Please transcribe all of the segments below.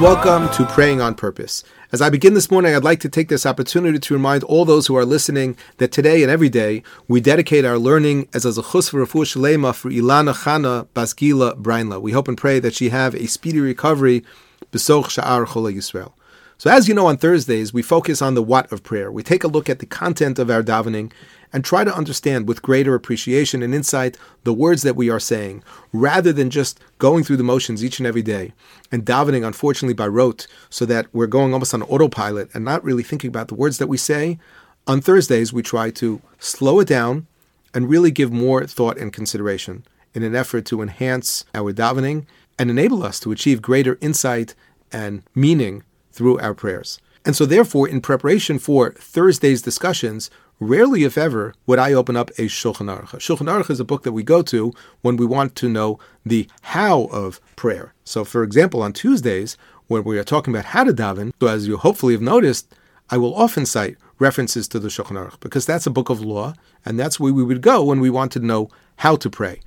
Welcome to Praying on Purpose. As I begin this morning, I'd like to take this opportunity to remind all those who are listening that today and every day we dedicate our learning as a zechus for shalema for Ilana Chana Basgila Brainla. We hope and pray that she have a speedy recovery b'soch sha'ar chola Yisrael. So as you know, on Thursdays we focus on the what of prayer. We take a look at the content of our davening and try to understand with greater appreciation and insight the words that we are saying, rather than just going through the motions each and every day and davening, unfortunately, by rote, so that we're going almost on autopilot and not really thinking about the words that we say. On Thursdays, we try to slow it down and really give more thought and consideration in an effort to enhance our davening and enable us to achieve greater insight and meaning through our prayers. And so, therefore, in preparation for Thursday's discussions, Rarely, if ever, would I open up a Shulchan Aruch. Shulchan Aruch is a book that we go to when we want to know the how of prayer. So, for example, on Tuesdays, when we are talking about how to daven, so as you hopefully have noticed, I will often cite references to the Shulchan Aruch because that's a book of law, and that's where we would go when we want to know how to pray.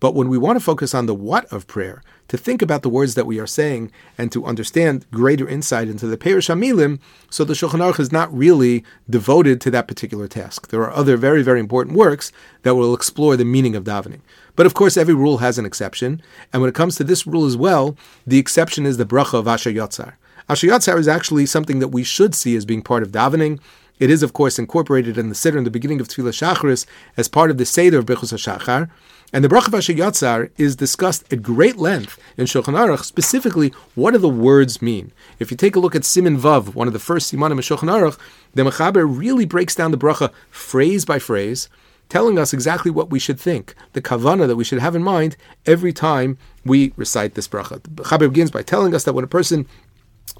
But when we want to focus on the what of prayer, to think about the words that we are saying and to understand greater insight into the Perish Hamilim, so the Shulchan Aruch is not really devoted to that particular task. There are other very, very important works that will explore the meaning of davening. But of course, every rule has an exception, and when it comes to this rule as well, the exception is the bracha of Asher Yotzar. Asher Yotzar is actually something that we should see as being part of davening. It is, of course, incorporated in the Siddur in the beginning of Tefillah Shacharis as part of the Seder of Birchos HaShachar. And the Bracha Yatzar is discussed at great length in Shulchan Aruch, specifically what do the words mean. If you take a look at Siman Vav, one of the first Simanim in Shulchan Aruch, the Mechaber really breaks down the Bracha phrase by phrase, telling us exactly what we should think, the kavana that we should have in mind every time we recite this bracha. The Mechaber begins by telling us that when a person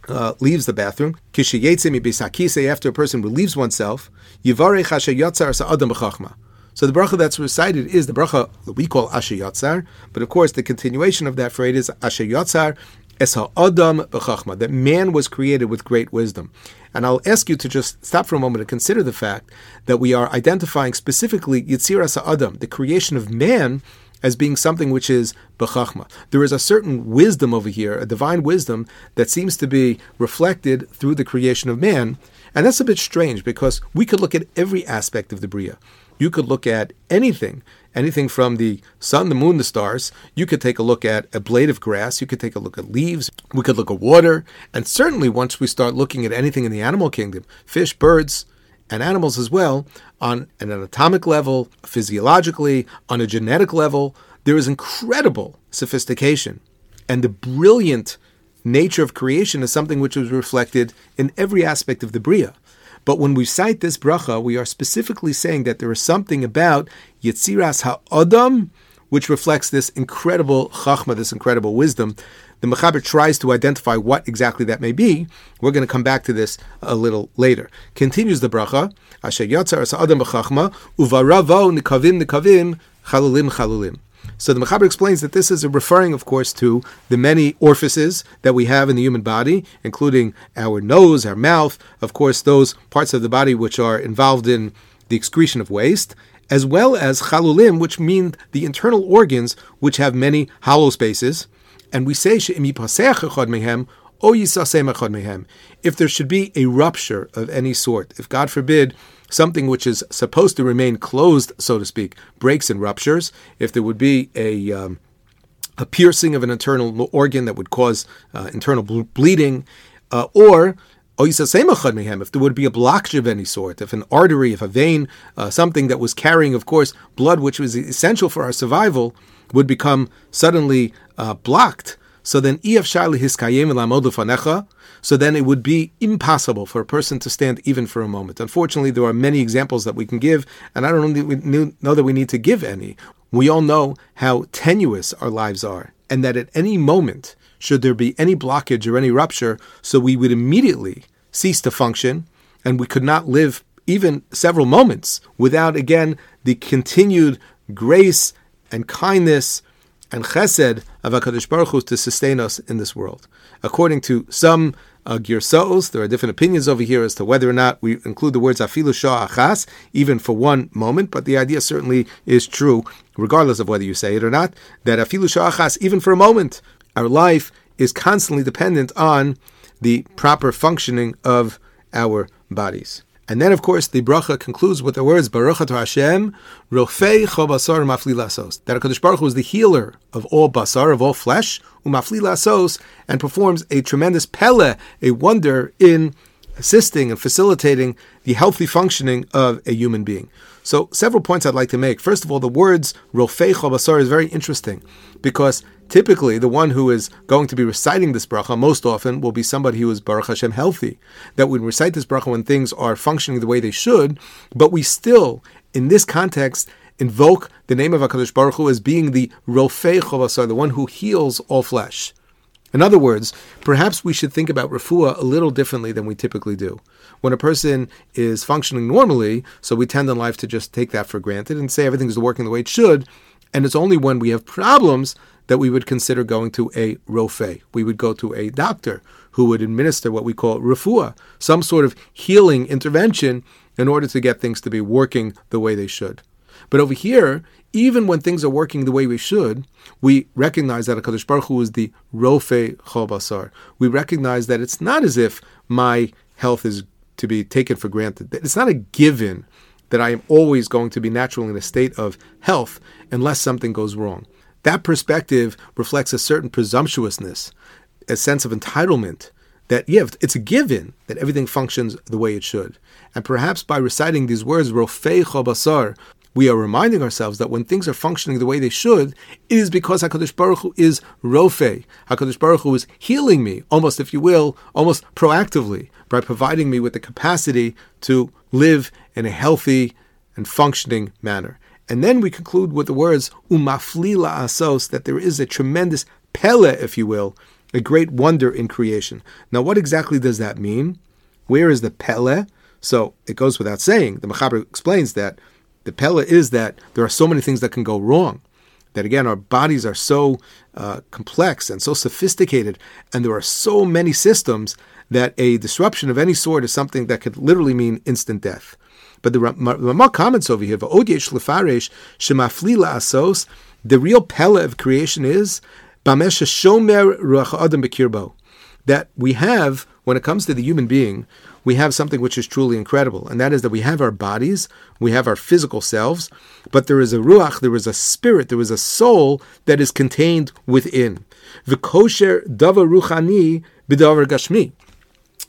uh, leaves the bathroom, after a person relieves oneself, so the bracha that's recited is the bracha that we call Asher Yatzar, but of course the continuation of that phrase is Asher Yatzar Es Adam b'chachma, that man was created with great wisdom. And I'll ask you to just stop for a moment and consider the fact that we are identifying specifically Yitzir Adam, the creation of man, as being something which is b'chachma. There is a certain wisdom over here, a divine wisdom that seems to be reflected through the creation of man, and that's a bit strange because we could look at every aspect of the bria. You could look at anything, anything from the sun, the moon, the stars. You could take a look at a blade of grass. You could take a look at leaves. We could look at water. And certainly, once we start looking at anything in the animal kingdom, fish, birds, and animals as well, on an atomic level, physiologically, on a genetic level, there is incredible sophistication. And the brilliant nature of creation is something which is reflected in every aspect of the Bria. But when we cite this bracha, we are specifically saying that there is something about Yitziras Ha'adam, which reflects this incredible chachma, this incredible wisdom. The Mechaber tries to identify what exactly that may be. We're going to come back to this a little later. Continues the bracha, Asher Yatzar Sa'adam Nikavim Nikavim Chalulim Chalulim. So the Mechaber explains that this is referring, of course, to the many orifices that we have in the human body, including our nose, our mouth, of course, those parts of the body which are involved in the excretion of waste, as well as chalulim, which mean the internal organs which have many hollow spaces. And we say if there should be a rupture of any sort, if God forbid something which is supposed to remain closed, so to speak, breaks and ruptures, if there would be a um, a piercing of an internal organ that would cause uh, internal bleeding, uh, or if there would be a blockage of any sort, if an artery, if a vein, uh, something that was carrying, of course, blood, which was essential for our survival, would become suddenly uh, blocked, so then so then it would be impossible for a person to stand even for a moment. Unfortunately, there are many examples that we can give, and I don't know that we need to give any. We all know how tenuous our lives are, and that at any moment, should there be any blockage or any rupture, so we would immediately cease to function, and we could not live even several moments without, again, the continued grace and kindness and chesed of HaKadosh Baruch Hu to sustain us in this world. According to some uh, girsaos, there are different opinions over here as to whether or not we include the words afilu shah achas, even for one moment, but the idea certainly is true, regardless of whether you say it or not, that afilu shah achas, even for a moment, our life is constantly dependent on the proper functioning of our bodies. And then, of course, the bracha concludes with the words Baruch to Hashem, Rofei Chobasar Mafli Lasos. That HaKadosh Baruch Hu is the healer of all basar, of all flesh, Umafli Lasos, and performs a tremendous pele, a wonder in assisting and facilitating the healthy functioning of a human being. So, several points I'd like to make. First of all, the words Rofei Chobasar is very interesting because typically the one who is going to be reciting this bracha most often will be somebody who is Baruch Hashem healthy. That would recite this bracha when things are functioning the way they should, but we still, in this context, invoke the name of HaKadosh Baruch Hu as being the Rofei Chovasar, the one who heals all flesh. In other words, perhaps we should think about refuah a little differently than we typically do. When a person is functioning normally, so we tend in life to just take that for granted and say everything is working the way it should, and it's only when we have problems that we would consider going to a rofe. We would go to a doctor who would administer what we call refuah, some sort of healing intervention in order to get things to be working the way they should. But over here, even when things are working the way we should, we recognize that HaKadosh Baruch Hu is the Rofe Chobasar. We recognize that it's not as if my health is to be taken for granted. It's not a given that I am always going to be naturally in a state of health unless something goes wrong. That perspective reflects a certain presumptuousness, a sense of entitlement that, yeah, it's a given that everything functions the way it should. And perhaps by reciting these words, Rofei Chobasar, we are reminding ourselves that when things are functioning the way they should, it is because HaKadosh Baruch Hu is Rofe. HaKadosh Baruch Hu is healing me, almost, if you will, almost proactively, by providing me with the capacity to live in a healthy and functioning manner. And then we conclude with the words umafli asos that there is a tremendous pele, if you will, a great wonder in creation. Now, what exactly does that mean? Where is the pele? So it goes without saying. The Mechaber explains that the Pella is that there are so many things that can go wrong. That again, our bodies are so uh, complex and so sophisticated, and there are so many systems that a disruption of any sort is something that could literally mean instant death. But the Ramah comments over here, asos. The real pella of creation is shomer ruach adam bekirbo. That we have, when it comes to the human being, we have something which is truly incredible, and that is that we have our bodies, we have our physical selves, but there is a ruach, there is a spirit, there is a soul that is contained within. V'kosher dava ruchani b'davar gashmi.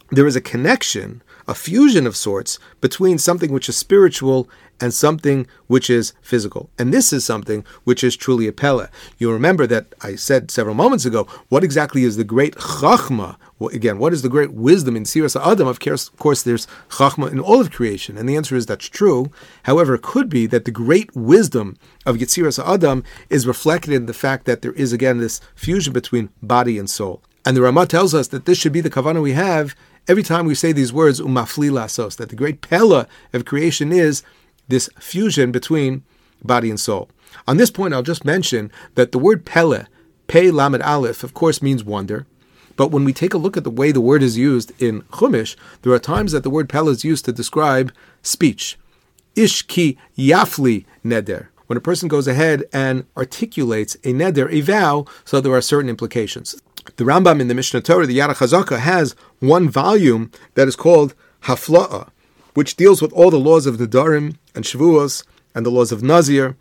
There is a connection a fusion of sorts between something which is spiritual and something which is physical. And this is something which is truly a pella. You remember that I said several moments ago, what exactly is the great chachma? Well, again, what is the great wisdom in Siras Adam? Of course, of course, there's chachma in all of creation, and the answer is that's true. However, it could be that the great wisdom of Yetziras Adam is reflected in the fact that there is again this fusion between body and soul. And the Ramah tells us that this should be the kavana we have every time we say these words, umafli lasos, that the great pella of creation is this fusion between body and soul. On this point, I'll just mention that the word pella, pe lamed aleph, of course means wonder. But when we take a look at the way the word is used in Chumash, there are times that the word pella is used to describe speech. Ishki yafli neder. When a person goes ahead and articulates a neder, a vow, so there are certain implications. The Rambam in the Mishneh Torah, the Yad HaChazaka, has one volume that is called Hafla'a, which deals with all the laws of Nedarim and Shavuos and the laws of Nazir.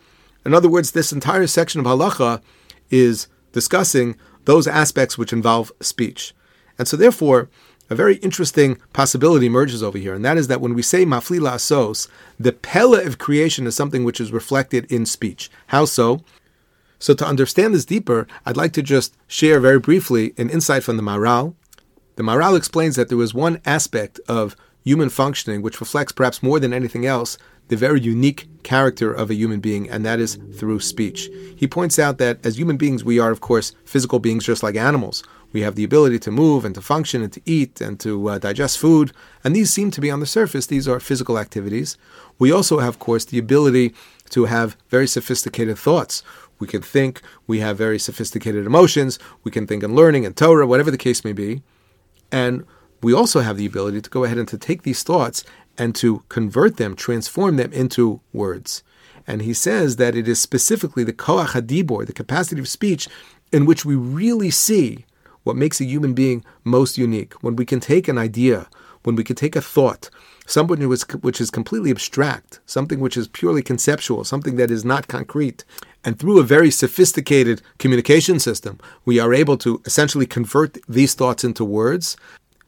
In other words, this entire section of Halacha is discussing those aspects which involve speech. And so, therefore, a very interesting possibility emerges over here, and that is that when we say mafli asos, the pella of creation is something which is reflected in speech. How so? So, to understand this deeper, I'd like to just share very briefly an insight from the Maharal. The Maharal explains that there was one aspect of human functioning which reflects perhaps more than anything else the very unique character of a human being, and that is through speech. He points out that as human beings, we are, of course, physical beings just like animals. We have the ability to move and to function and to eat and to uh, digest food, and these seem to be on the surface, these are physical activities. We also have, of course, the ability to have very sophisticated thoughts. We can think, we have very sophisticated emotions, we can think in learning and Torah, whatever the case may be. And we also have the ability to go ahead and to take these thoughts and to convert them, transform them into words. And he says that it is specifically the koach hadibor, the capacity of speech, in which we really see what makes a human being most unique. When we can take an idea, when we can take a thought, something which, which is completely abstract, something which is purely conceptual, something that is not concrete, and through a very sophisticated communication system, we are able to essentially convert these thoughts into words.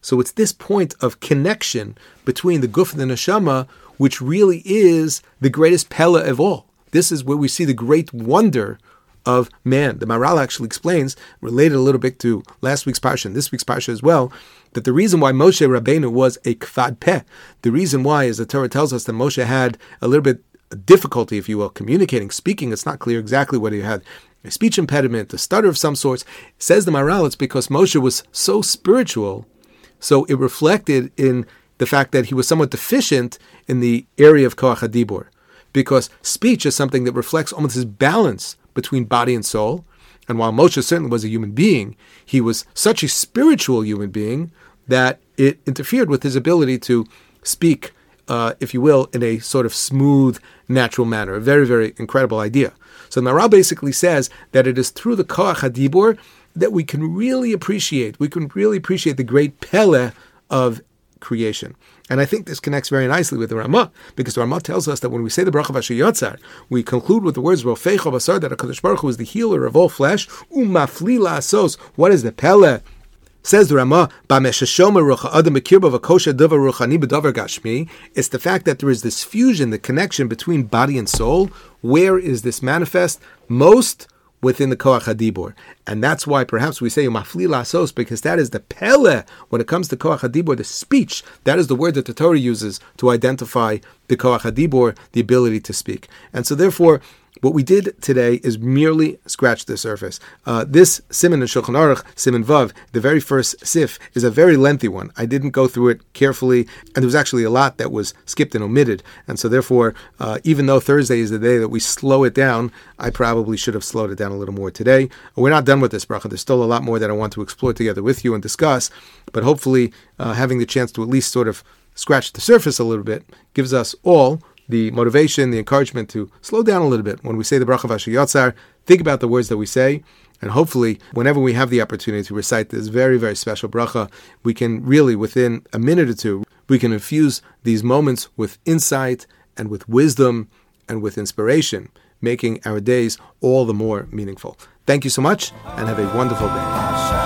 So it's this point of connection between the guf and the neshama which really is the greatest pella of all. This is where we see the great wonder of man. The Maharal actually explains, related a little bit to last week's parsha and this week's parsha as well, that the reason why Moshe Rabbeinu was a kvad peh, the reason why is the Torah tells us that Moshe had a little bit difficulty, if you will, communicating, speaking. It's not clear exactly what he had. A speech impediment, a stutter of some sorts. Says the Maharal, it's because Moshe was so spiritual, so it reflected in the fact that he was somewhat deficient in the area of Koach HaDibur, because speech is something that reflects almost his balance between body and soul. And while Moshe certainly was a human being, he was such a spiritual human being that it interfered with his ability to speak, uh, if you will, in a sort of smooth, natural manner. A very, very incredible idea. So Maharal basically says that it is through the Koach HaDibur that we can really appreciate, we can really appreciate the great Pele of creation. And I think this connects very nicely with the Ramah, because the Ramah tells us that when we say the bracha Vashayotzar, we conclude with the words Rofecho Basar, that HaKadosh Baruch Hu is the healer of all flesh, Umaflila Asos. What is the Pele? Says the Ramah, it's the fact that there is this fusion, the connection between body and soul. Where is this manifest? Most within the Koach Hadibor. And that's why perhaps we say Mafli Lasos, because that is the Pele when it comes to Koach Hadibor, the speech. That is the word that the Torah uses to identify the Koach Hadibor, the ability to speak. And so therefore, what we did today is merely scratch the surface. Uh, this Siman in Shulchan Aruch, Siman Vav, the very first Sif, is a very lengthy one. I didn't go through it carefully, and there was actually a lot that was skipped and omitted. And so, therefore, uh, even though Thursday is the day that we slow it down, I probably should have slowed it down a little more today. We're not done with this bracha. There's still a lot more that I want to explore together with you and discuss. But hopefully, uh, having the chance to at least sort of scratch the surface a little bit gives us all the motivation, the encouragement to slow down a little bit. When we say the bracha Vashayotzar, think about the words that we say, and hopefully, whenever we have the opportunity to recite this very, very special bracha, we can really, within a minute or two, we can infuse these moments with insight and with wisdom and with inspiration, making our days all the more meaningful. Thank you so much, and have a wonderful day.